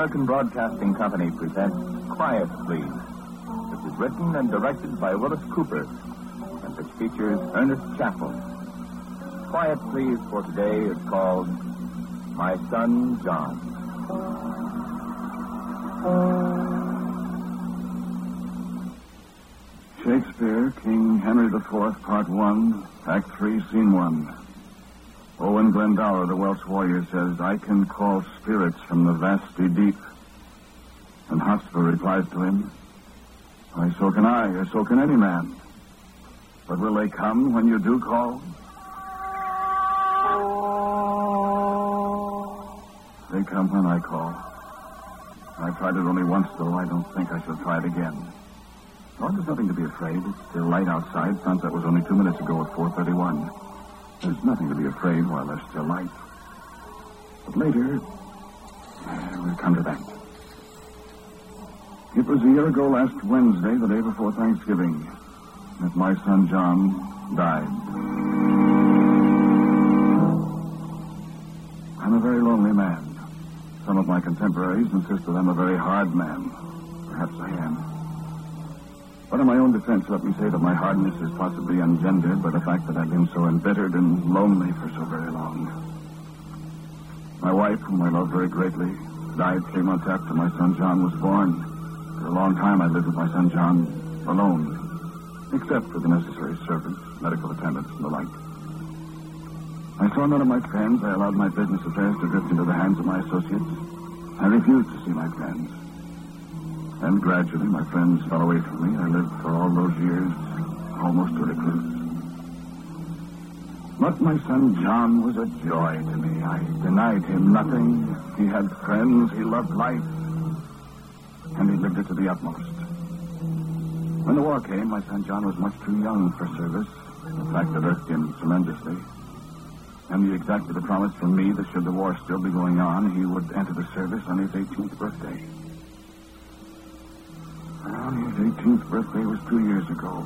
American Broadcasting Company presents Quiet, Please. This is written and directed by Willis Cooper and which features Ernest Chappell. Quiet, Please for today is called My Son John. Shakespeare, King Henry IV, Part 1, Act 3, Scene 1. Owen Glendower, the Welsh warrior, says, I can call spirits from the vasty deep. And Hotspur replies to him, Why, so can I, or so can any man. But will they come when you do call? They come when I call. I tried it only once, though I don't think I shall try it again. Oh, there's nothing to be afraid. It's still light outside. Sunset was only two minutes ago at 431. There's nothing to be afraid while there's still light. But later, uh, we'll come to that. It was a year ago last Wednesday, the day before Thanksgiving, that my son John died. I'm a very lonely man. Some of my contemporaries insist that I'm a very hard man. Perhaps I am. But in my own defense, let me say that my hardness is possibly engendered by the fact that I've been so embittered and lonely for so very long. My wife, whom I love very greatly, died three months after my son John was born. For a long time, I lived with my son John alone, except for the necessary servants, medical attendants, and the like. I saw none of my friends. I allowed my business affairs to drift into the hands of my associates. I refused to see my friends. And gradually, my friends fell away from me. I lived for all those years almost a recluse. But my son John was a joy to me. I denied him nothing. He had friends. He loved life. And he lived it to the utmost. When the war came, my son John was much too young for service. The fact that irked him tremendously. And he exacted a promise from me that should the war still be going on, he would enter the service on his 18th birthday. Well, his 18th birthday was two years ago.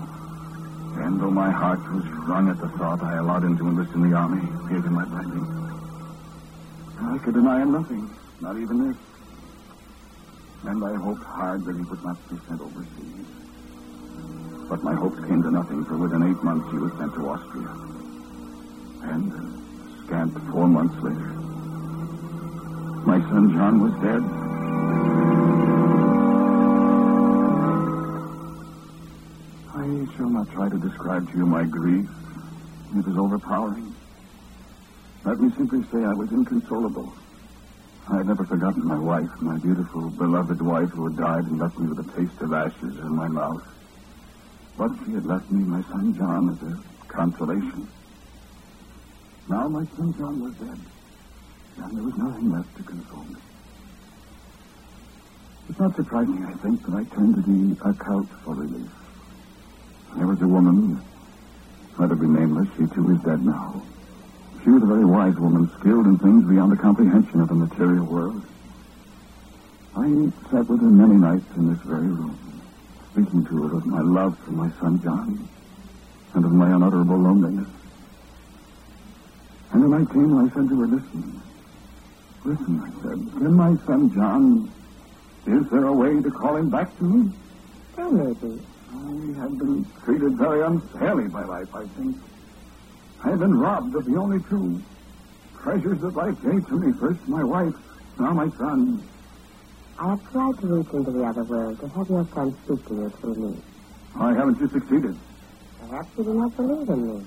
And though my heart was wrung at the thought, I allowed him to enlist in the army, gave him my blessing. I could deny him nothing, not even this. And I hoped hard that he would not be sent overseas. But my hopes came to nothing, for within eight months he was sent to Austria. And scant four months later, my son John was dead. Shall not try to describe to you my grief. It is overpowering. Let me simply say I was inconsolable. I had never forgotten my wife, my beautiful, beloved wife who had died and left me with a taste of ashes in my mouth. But she had left me my son John as a consolation. Now my son John was dead, and there was nothing left to console me. It's not surprising, I think, that I turned to the occult for relief. There was a woman, let her be nameless, she too is dead now. She was a very wise woman, skilled in things beyond the comprehension of the material world. I sat with her many nights in this very room, speaking to her of my love for my son John, and of my unutterable loneliness. And when I came, I said to her, listen. Listen, I said, can my son John, is there a way to call him back to me? There may be. I have been treated very unfairly by life, I think. I have been robbed of the only two treasures that life gave to me. First, my wife, now my son. I have tried to reach into the other world to have your son speak to you through me. Why haven't you succeeded? Perhaps you do not believe in me.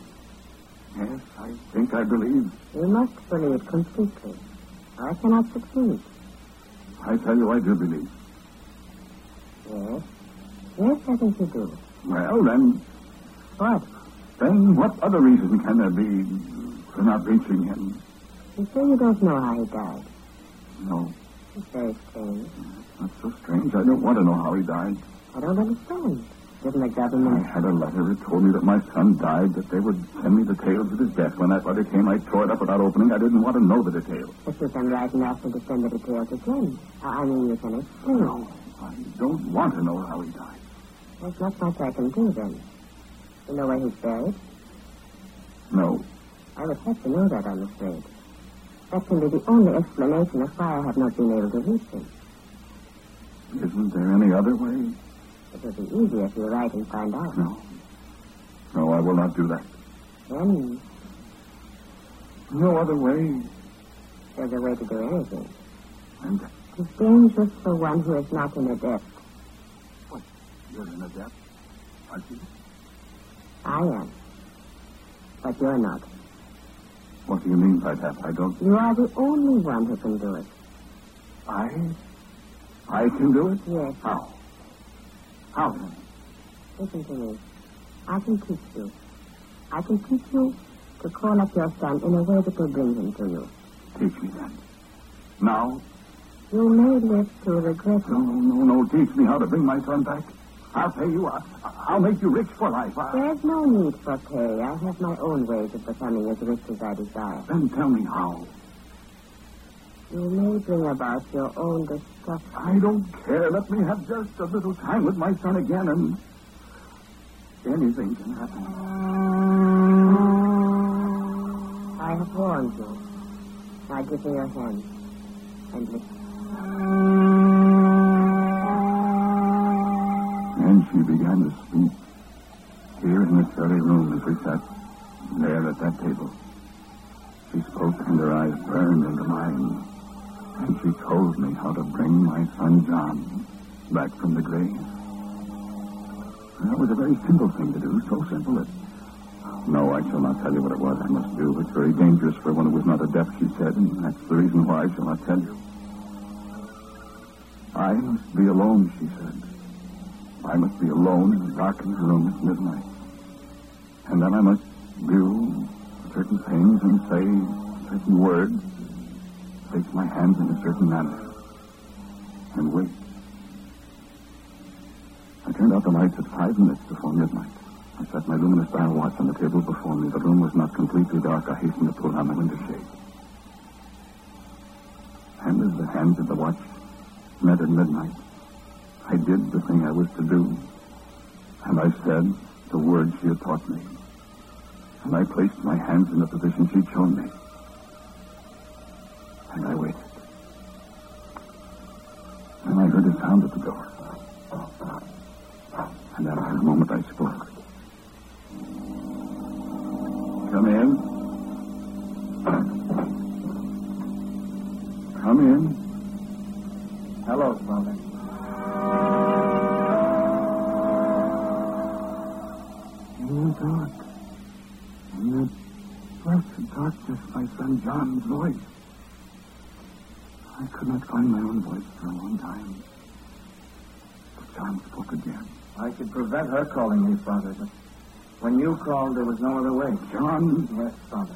Yes, I think I believe. You must believe completely. I cannot succeed. I tell you, I do believe. Yes. Yes, I think you do. Well, then, What? then what other reason can there be for not reaching him? You say you don't know how he died. No, It's very strange. that's so strange. I don't want to know how he died. I don't understand. Didn't the government? I had a letter. that told me that my son died, that they would send me the tales of his death. When that letter came, I tore it up without opening. I didn't want to know the details. But you can write and ask to send the details again. I I mean, you can explain. No, I don't want to know how he died. There's not much I can do then. You know where he's buried? No, I would have to know that, I'm afraid. That can be the only explanation of why I have not been able to reach him. isn't there any other way? It would be easier if you write and find out. No. No, I will not do that. Then No other way. there's a way to do anything. And It's dangerous for one who is not in a depth. You're in a depth, aren't you? I am. But you're not. What do you mean by that? I don't. You are the only one who can do it. I? I can do it? Yes. How? How then? Listen to me. I can teach you. I can teach you to call up your son in a way that will bring him to you. Teach me then. Now? You may live to regret it. No, no, no. Teach me how to bring my son back. I'll pay you. I'll make you rich for life. I, There's no need for pay. I have my own ways of becoming as rich as I desire. then tell me how. You may bring about your own destruction. I don't care. Let me have just a little time with my son again, and anything can happen. I have warned you. Now give me your hand. And listen. Sat there at that table. She spoke and her eyes burned into mine. And she told me how to bring my son John back from the grave. That was a very simple thing to do, so simple that... No, I shall not tell you what it was I must do. It's very dangerous for one who is not adept, she said, and that's the reason why I shall not tell you. I must be alone, she said. I must be alone in a darkened room at midnight. And then I must do certain things and say certain words, place my hands in a certain manner, and wait. I turned out the lights at five minutes before midnight. I set my luminous dial watch on the table before me. The room was not completely dark. I hastened to pull down the window shade. And as the hands of the watch met at midnight, I did the thing I was to do. And I said the words she had taught me. And I placed my hands in the position she'd shown me. And I waited. And I heard a sound at the door. Prevent her calling me, Father, but when you called, there was no other way. John, Yes, Father.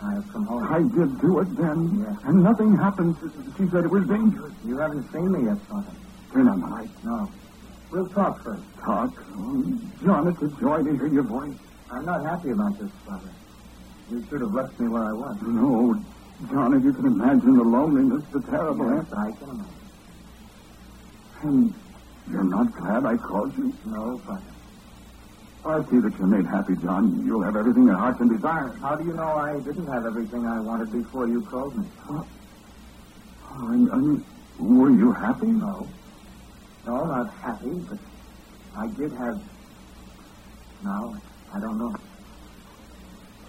I have come home. I did do it then. Yes. And nothing happened. She said it was dangerous. You haven't seen me yet, Father. Turn on the light. No. We'll talk first. Talk. Oh, John, it's a joy to hear your voice. I'm not happy about this, Father. You should have left me where I was. No, John, if you can imagine the loneliness, the terrible... Yes, I can imagine. And you're not glad I called you? No, Father. I see that you're made happy, John. You'll have everything your heart can desire. How do you know I didn't have everything I wanted before you called me? Huh? Oh, and, and were you happy? No. No, not happy, but I did have. Now, I don't know.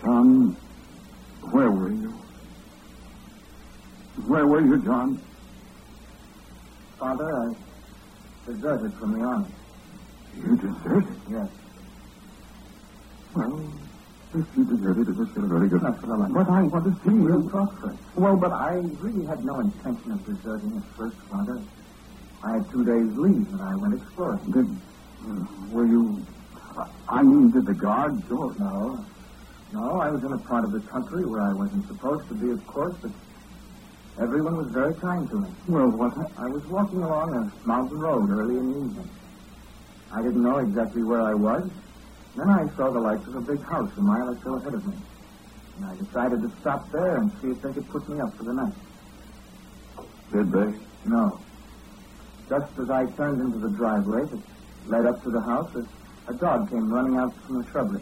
John, where were you? Where were you, John? Father, I deserted from the army. You deserted? Yes. Well, if you deserted, it was still a very good... Not for the life. But I want to see You talk first. Well, but I really had no intention of deserting at first, Father. I had two days' leave, and I went exploring. Did, uh, were you... I mean, did the guards or... No. No, I was in a part of the country where I wasn't supposed to be, of course, but everyone was very kind to me. Well, what... I was walking along a mountain road early in the evening. I didn't know exactly where I was. Then I saw the lights of a big house a mile or so ahead of me. And I decided to stop there and see if they could put me up for the night. Did they? No. Just as I turned into the driveway that led up to the house, a, a dog came running out from the shrubbery.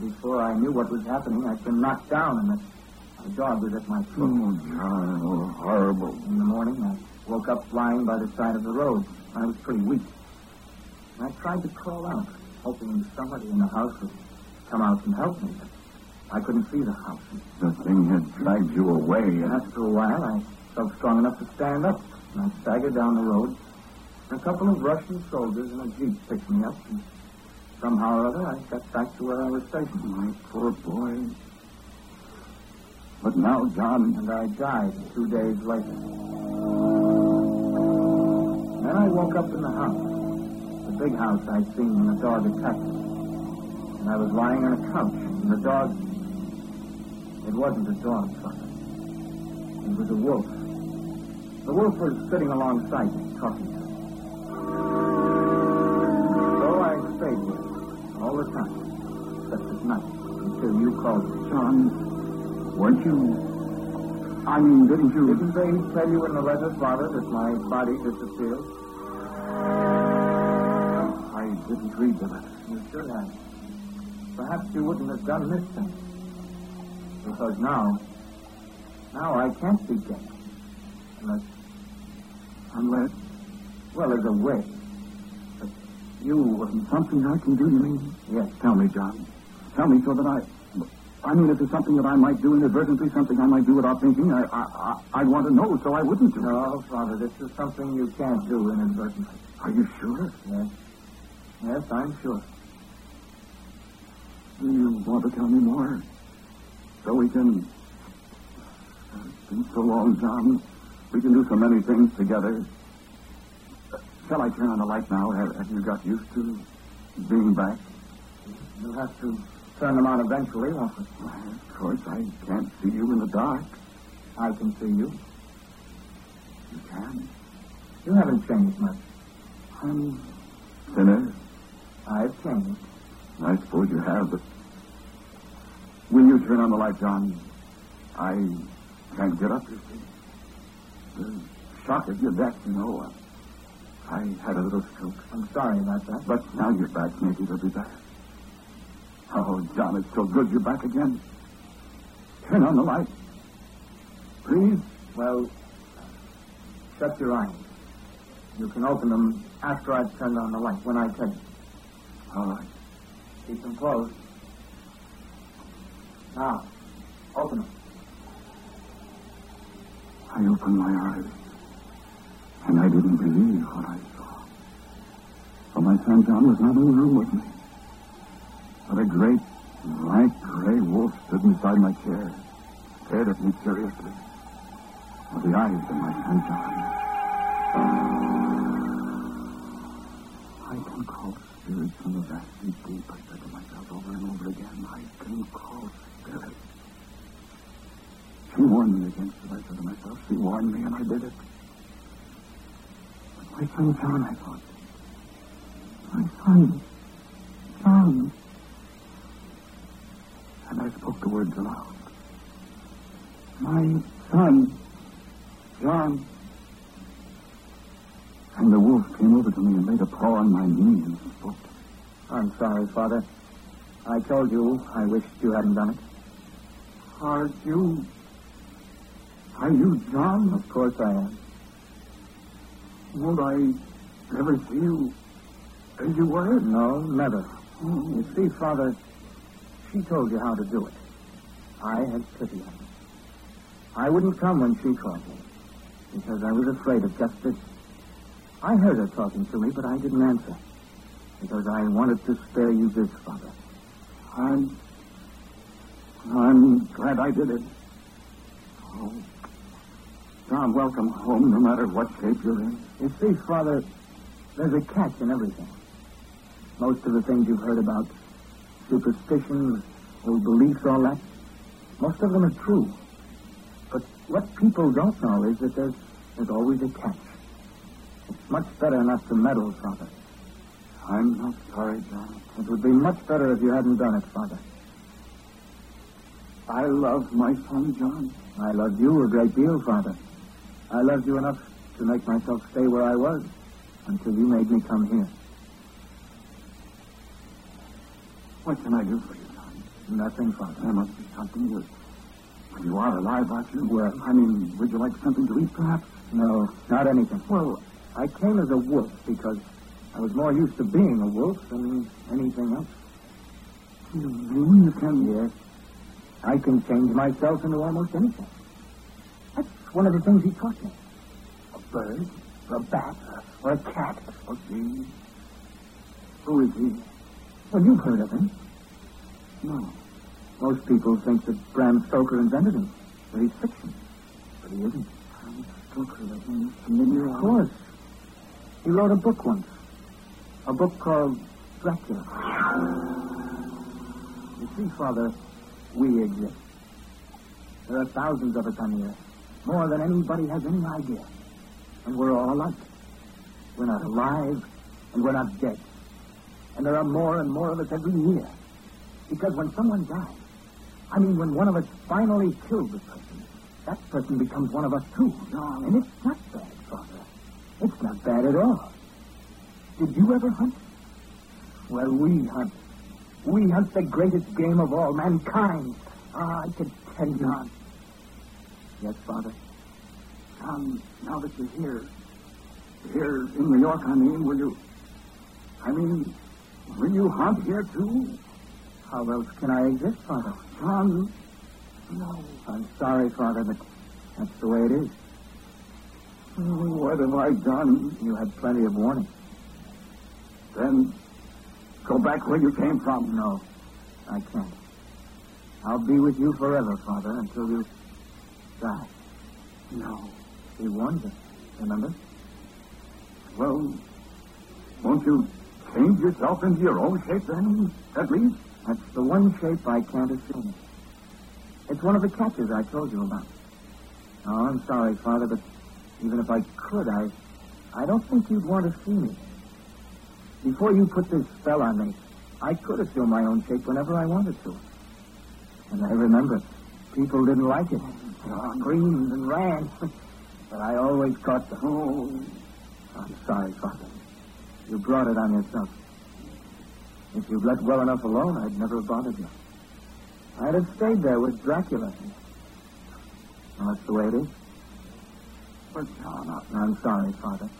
Before I knew what was happening, I'd been knocked down, and the, the dog was at my throat. Oh, John, oh, horrible. In the morning, I woke up lying by the side of the road. I was pretty weak. And I tried to crawl out, hoping somebody in the house would come out and help me. But I couldn't see the house. The thing had dragged you away, And after a while, I felt strong enough to stand up. And I staggered down the road. A couple of Russian soldiers in a jeep picked me up. And somehow or other, I got back to where I was stationed. my poor boy. But now, John, And I died two days later. Then I woke up in the house. The big house I'd seen when the dog attacked me. And I was lying on a couch. And the dog... It wasn't a dog, Father. It was a wolf. The wolf was sitting alongside me, talking to me. So I stayed with him all the time. Except at night, until you called me. John, weren't you... I mean, didn't you... Didn't they tell you in the letter, Father, that my body disappeared? I didn't read the letter. You should have. Perhaps you wouldn't have done this thing. Because now, now I can't be dead. Unless, Unless well, there's a way. But you, something I can do, you mean? yes, Tell me, John. Tell me so that I... I mean, if there's something that I might do inadvertently, something I might do without thinking, I, I, I, I'd want to know so I wouldn't do it. no, Father, this is something you can't do inadvertently. Are you sure? Yes, yes, I'm sure. Do you want to tell me more? So we can... It's been so long, John. We can do so many things together. Shall I turn on the light now? Have, have you got used to being back? You'll have to turn them on eventually, won't you? Why, of course, I can't see you in the dark. I can see you. You can. You haven't changed much. I'm thinner. I've changed. I suppose you have, but when you turn on the light, John, I can't get up, you see. The shock of your death, you know. I had a little stroke. I'm sorry about that. But now you're back, maybe it'll be better. Oh, John, it's so good you're back again. Turn on the light. Please. Well, shut your eyes. You can open them after I've turned on the light, when I tell you. All right. Keep them closed. Now, open them. I opened my eyes, and I didn't believe what I saw. For my son John was not in the room with me. But a great, lank, gray wolf stood beside my chair, stared at me curiously, with the eyes of my son John. I can call spirits from the vastly deep, I said to myself over and over again. I can call spirits. She warned me against it, I said to myself. She warned me, and I did it. But my son John, I thought. My son. John. Spoke the words aloud. My son. John. And the wolf came over to me and laid a paw on my knee and spoke. I'm sorry, Father. I told you I wished you hadn't done it. Are you. Are you John? Of course I am. Won't I ever see you as you were? No, never. Oh, You see, Father, she told you how to do it. I had pity on her. I wouldn't come when she called me because I was afraid of just this. I heard her talking to me, but I didn't answer. Because I wanted to spare you this, Father. I'm. I'm glad I did it. Oh. John, welcome home, no matter what shape you're in. You see, Father, there's a catch in everything. Most of the things you've heard about, superstitions, old beliefs, all that, most of them are true. But what people don't know is that there's, there's always a catch. It's much better not to meddle, Father. I'm not sorry, John. It would be much better if you hadn't done it, Father. I love my son, John. I loved you a great deal, Father. I loved you enough to make myself stay where I was until you made me come here. What can I do for you, John? Nothing, Father. There must be something you. When you are alive, aren't you? Well, I mean, would you like something to eat, perhaps? No, not anything. Well, I came as a wolf because I was more used to being a wolf than anything else. You mean you can? Yes. I can change myself into almost anything. That's one of the things he taught me. A bird, or a bat, or a cat. Oh, gee. Who is he? Well, you've heard of him. No. Most people think that Bram Stoker invented him, that he's fiction. But he isn't. Bram Stoker, that name is familiar. Of course. He wrote a book once. A book called Dracula. You see, Father, we exist. There are thousands of us on the earth. More than anybody has any idea. And we're all alike. We're not alive, and we're not dead. And there are more and more of us every year. Because when someone dies, I mean, when one of us finally kills a person, that person becomes one of us too. No. And it's not bad, Father. It's not bad at all. Did you ever hunt? Well, we hunt. We hunt the greatest game of all, mankind. Ah, I could tell you. John. Yes, Father. John, now that you're here, here in New York, I mean, will you... I mean, will you hunt here, too? How else can I exist, Father? John, No. I'm sorry, Father, but that's the way it is. oh, what have I done? You had plenty of warning. Then go back where you came from. No, I can't. I'll be with you forever, Father, until you die. No. He warned us, remember? Well, won't you change yourself into your own shape then, at least? That's the one shape I can't assume. It's one of the catches I told you about. Oh, I'm sorry, Father, but even if I could, I, I don't think you'd want to see me. Before you put this spell on me, I could assume my own shape whenever I wanted to. And I remember, people didn't like it. They screamed and ran. but I always caught them. Oh, I'm sorry, Father. You brought it on yourself. If you'd let well enough alone, I'd never have bothered you. I'd have stayed there with Dracula. Well, that's the way it is. But, John, I- I'm sorry, Father.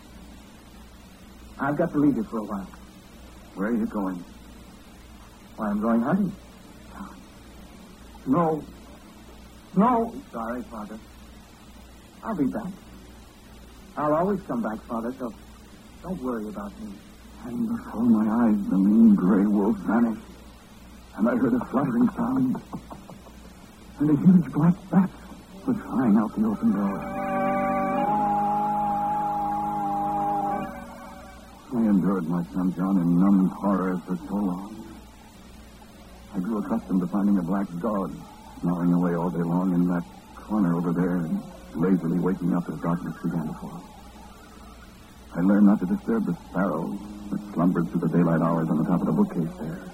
I've got to leave you for a while. where are you going? Why, I'm going hunting. No. No. Sorry, Father. I'll be back. I'll always come back, Father, so don't worry about me. And before my eyes, the mean gray wolf vanished. And I heard a fluttering sound. And a huge black bat was flying out the open door. I endured my son John in numb horror for so long. I grew accustomed to finding a black dog snarling away all day long in that corner over there and lazily waking up as darkness began to fall. I learned not to disturb the sparrow that slumbered through the daylight hours on the top of the bookcase there.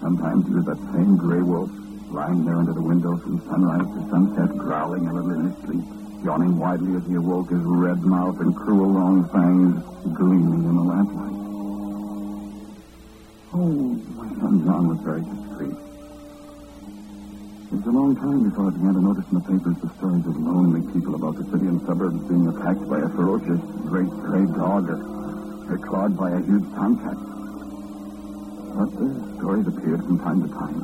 Sometimes it was that same gray wolf lying there under the window from sunrise to sunset, growling a little in his sleep, yawning widely as he awoke, his red mouth and cruel long fangs gleaming in the lamplight. Oh, my son John was very discreet. It was a long time before I began to notice in the papers the stories of lonely people about the city and suburbs being attacked by a ferocious great gray dog or, or clawed by a huge tomcat. But the stories appeared from time to time,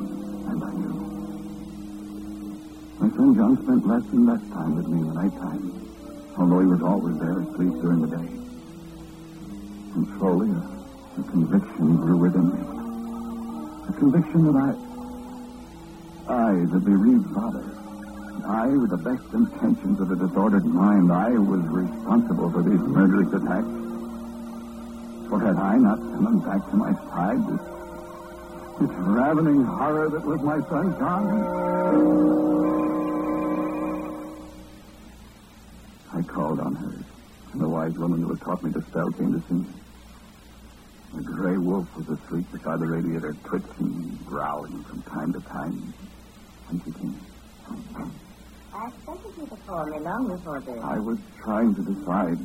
and I knew. My son John spent less and less time with me in the nighttime, although he was always there asleep during the day. And slowly, a, a conviction grew within me. A conviction that I, I, the bereaved father, I, with the best intentions of a disordered mind, I was responsible for these murderous attacks. For had I not summoned back to my side this, this ravening horror that was my son John? I called on her, and the wise woman who had taught me to spell came to see me. The gray wolf was asleep beside the radiator, twitching, growling from time to time. I expected you to call me long before this. I was trying to decide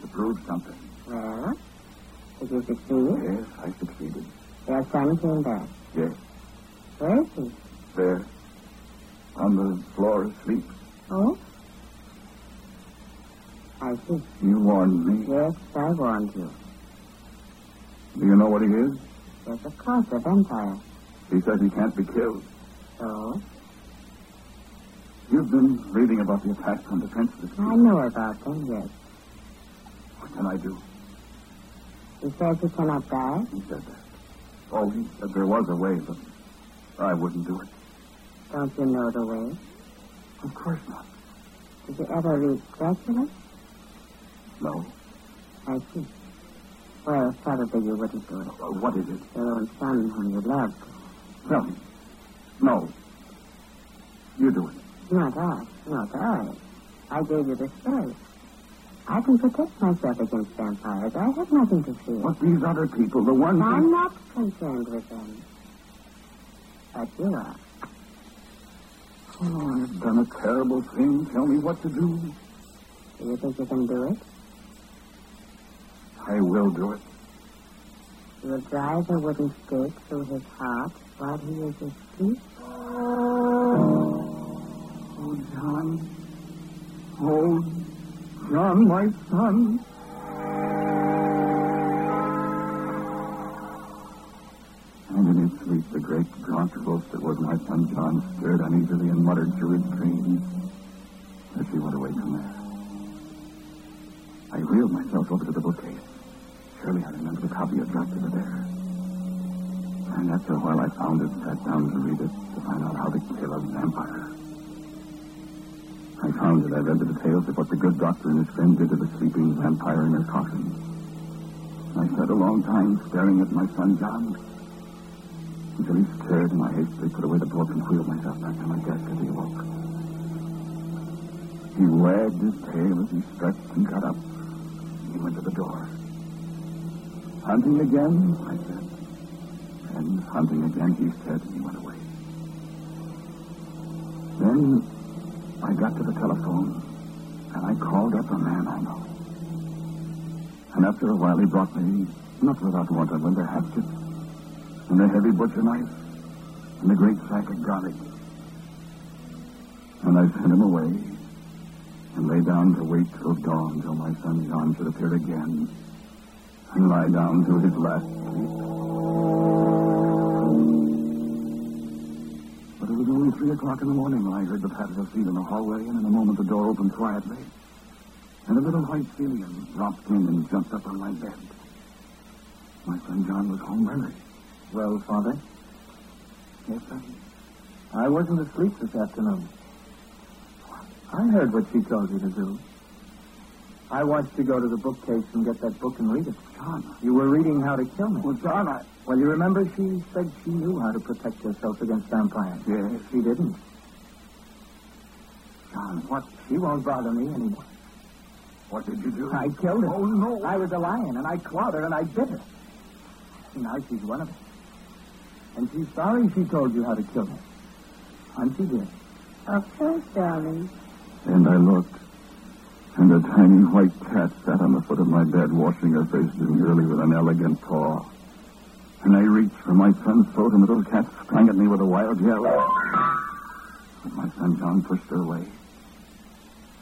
to prove something. Well, did you succeed? Yes, I succeeded. Your son came back. Yes, Where is he? there, on the floor asleep. Oh? I see. You warned me. Yes, I warned you. Do you know what he is? Yes, of course, a vampire. He says he can't be killed. So? You've been reading about the attacks on defenseless I know about them, yes. What can I do? He says he cannot die. He said that. Oh, he said there was a way, but I wouldn't do it. Don't you know the way? Of course not. Did you ever read Dracula? No. I see. Well, probably you wouldn't do it. Uh, what is it? Your own son whom you loved. Tell me. No. You do it. Not I. Not I. I gave you the story. I can protect myself against vampires. I have nothing to fear. But these other people, the ones I'm who... not concerned with them. But you are. Oh, I've done a terrible thing. Tell me what to do. Do you think you can do it? I will do it. You will drive a wooden stake through his heart while he is asleep? John. Oh, John, my son. And in his sleep, the great gaunt wolf that was my son John stirred uneasily and muttered through his dreams as he went away from there. I wheeled myself over to the bookcase. Surely I remember the copy of Dracula there. And after a while, I found it, sat down to read it, to find out how to kill a vampire. I found it. I read the details of what the good doctor and his friend did to the sleeping vampire in their coffin. I sat a long time staring at my son John until he stirred and I hastily put away the book and wheeled myself back to my desk as he awoke. He wagged his tail as he stretched and got up. He went to the door. Hunting again, I said. And hunting again, he said, and he went away. Then I got to the telephone, and I called up a man I know. And after a while, he brought me, not without want, a winter hatchet, and a heavy butcher knife, and a great sack of garlic. And I sent him away, and lay down to wait till dawn, till my son John should appear again, and lie down to his last sleep. O'clock in the morning I heard the pat of feet in the hallway, and in a moment the door opened quietly. And a little white alien dropped in and jumped up on my bed. My friend John was home early. Well, Father, Yes, sir. I wasn't asleep this afternoon. I heard what she told you to do. I watched you go to the bookcase and get that book and read it. John. You were reading How to Kill Me. Well, John, I... Well, you remember she said she knew how to protect herself against vampires. Yes. She didn't. John, what... She won't bother me anymore. What did you do? I killed her. Oh, no. I was a lion, and I clawed her, and I bit her. Now she's one of us. And she's sorry she told you how to kill her. And she did. Of course, darling. And I looked, and a tiny white cat sat on the foot of my bed, washing her face demurely with an elegant paw. And I reached for my son's throat, and the little cat sprang at me with a wild yell. But my son John pushed her away.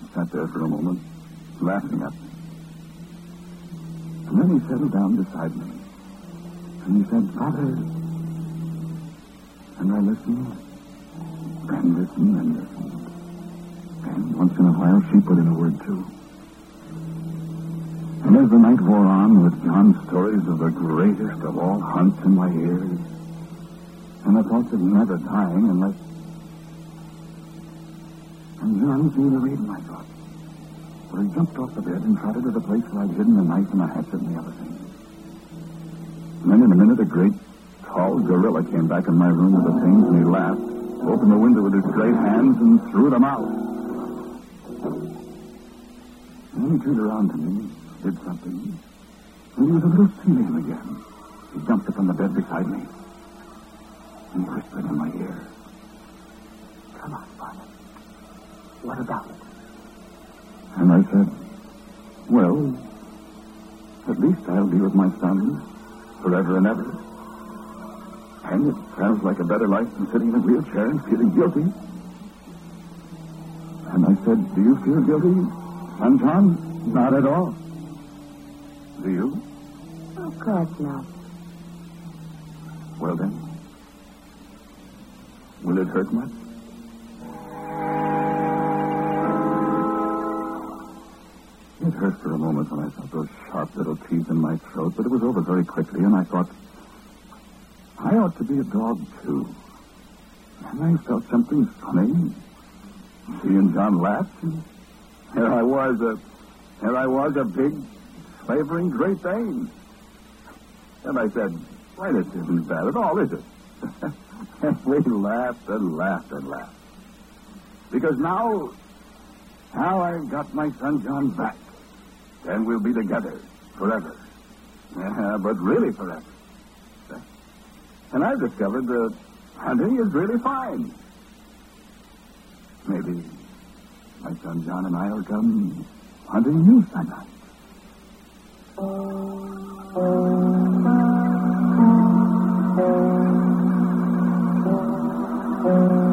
He sat there for a moment, laughing at me. And then he settled down beside me. And he said, Father. And I listened, and listened, and listened. Once in a while, she put in a word, too. And And as the night wore on with John's stories of the greatest of all hunts in my ears, and the thoughts of never dying unless. And John seemed to read my thoughts. For he jumped off the bed and trotted to the place where I'd hidden the knife and the hatchet and the other things. And then in a minute, a great, tall gorilla came back in my room with the things, and he laughed, opened the window with his great hands, and threw them out. Then he turned around to me, did something, and he was a little Syrian again. He jumped up on the bed beside me, and he whispered in my ear. Come on, Father. What about it? And I said, well, at least I'll be with my son forever and ever. And it sounds like a better life than sitting in a wheelchair and feeling guilty. And I said, do you feel guilty, John? Not at all. Do you? Of course not. Well then, will it hurt much? It hurt for a moment when I felt those sharp little teeth in my throat, but it was over very quickly, and I thought, I ought to be a dog, too. And I felt something funny. Seeing John laugh, and I was, a, here I was, a big, slavering Great Dane. And I said, why, this isn't bad at all, is it? and we laughed and laughed and laughed. Because now, now I've got my son John back. And we'll be together forever. Yeah, but really forever. And I've discovered that hunting is really fine. Maybe my son John and I will come hunting you some night. The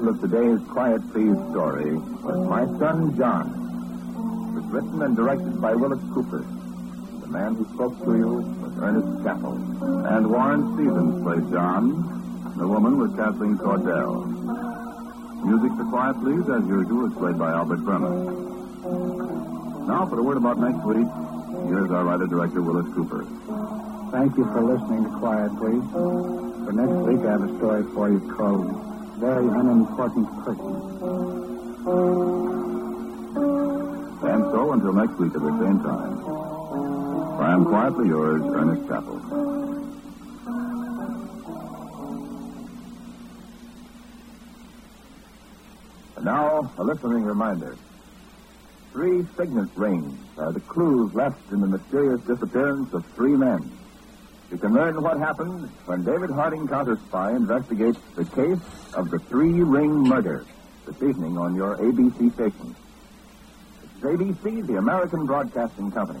title of today's Quiet Please story was My Son John. It was written and directed by Willis Cooper. The man who spoke to you was Ernest Chappell. And Warren Stevens played John. The woman was Cathleen Cordell. Music for Quiet Please, as usual, is played by Albert Buhrman. Now, for a word about next week, here's our writer-director, Willis Cooper. Thank you for listening to Quiet, please. For next week, I have a story for you called Very Unimportant Person. And so, until next week at the same time, I am quietly yours, Ernest Chappell. And now, a listening reminder. Three signet rings are the clues left in the mysterious disappearance of three men. You can learn what happened when David Harding Counter Spy investigates the case of the three ring murder this evening on your ABC station. It's ABC, the American Broadcasting Company.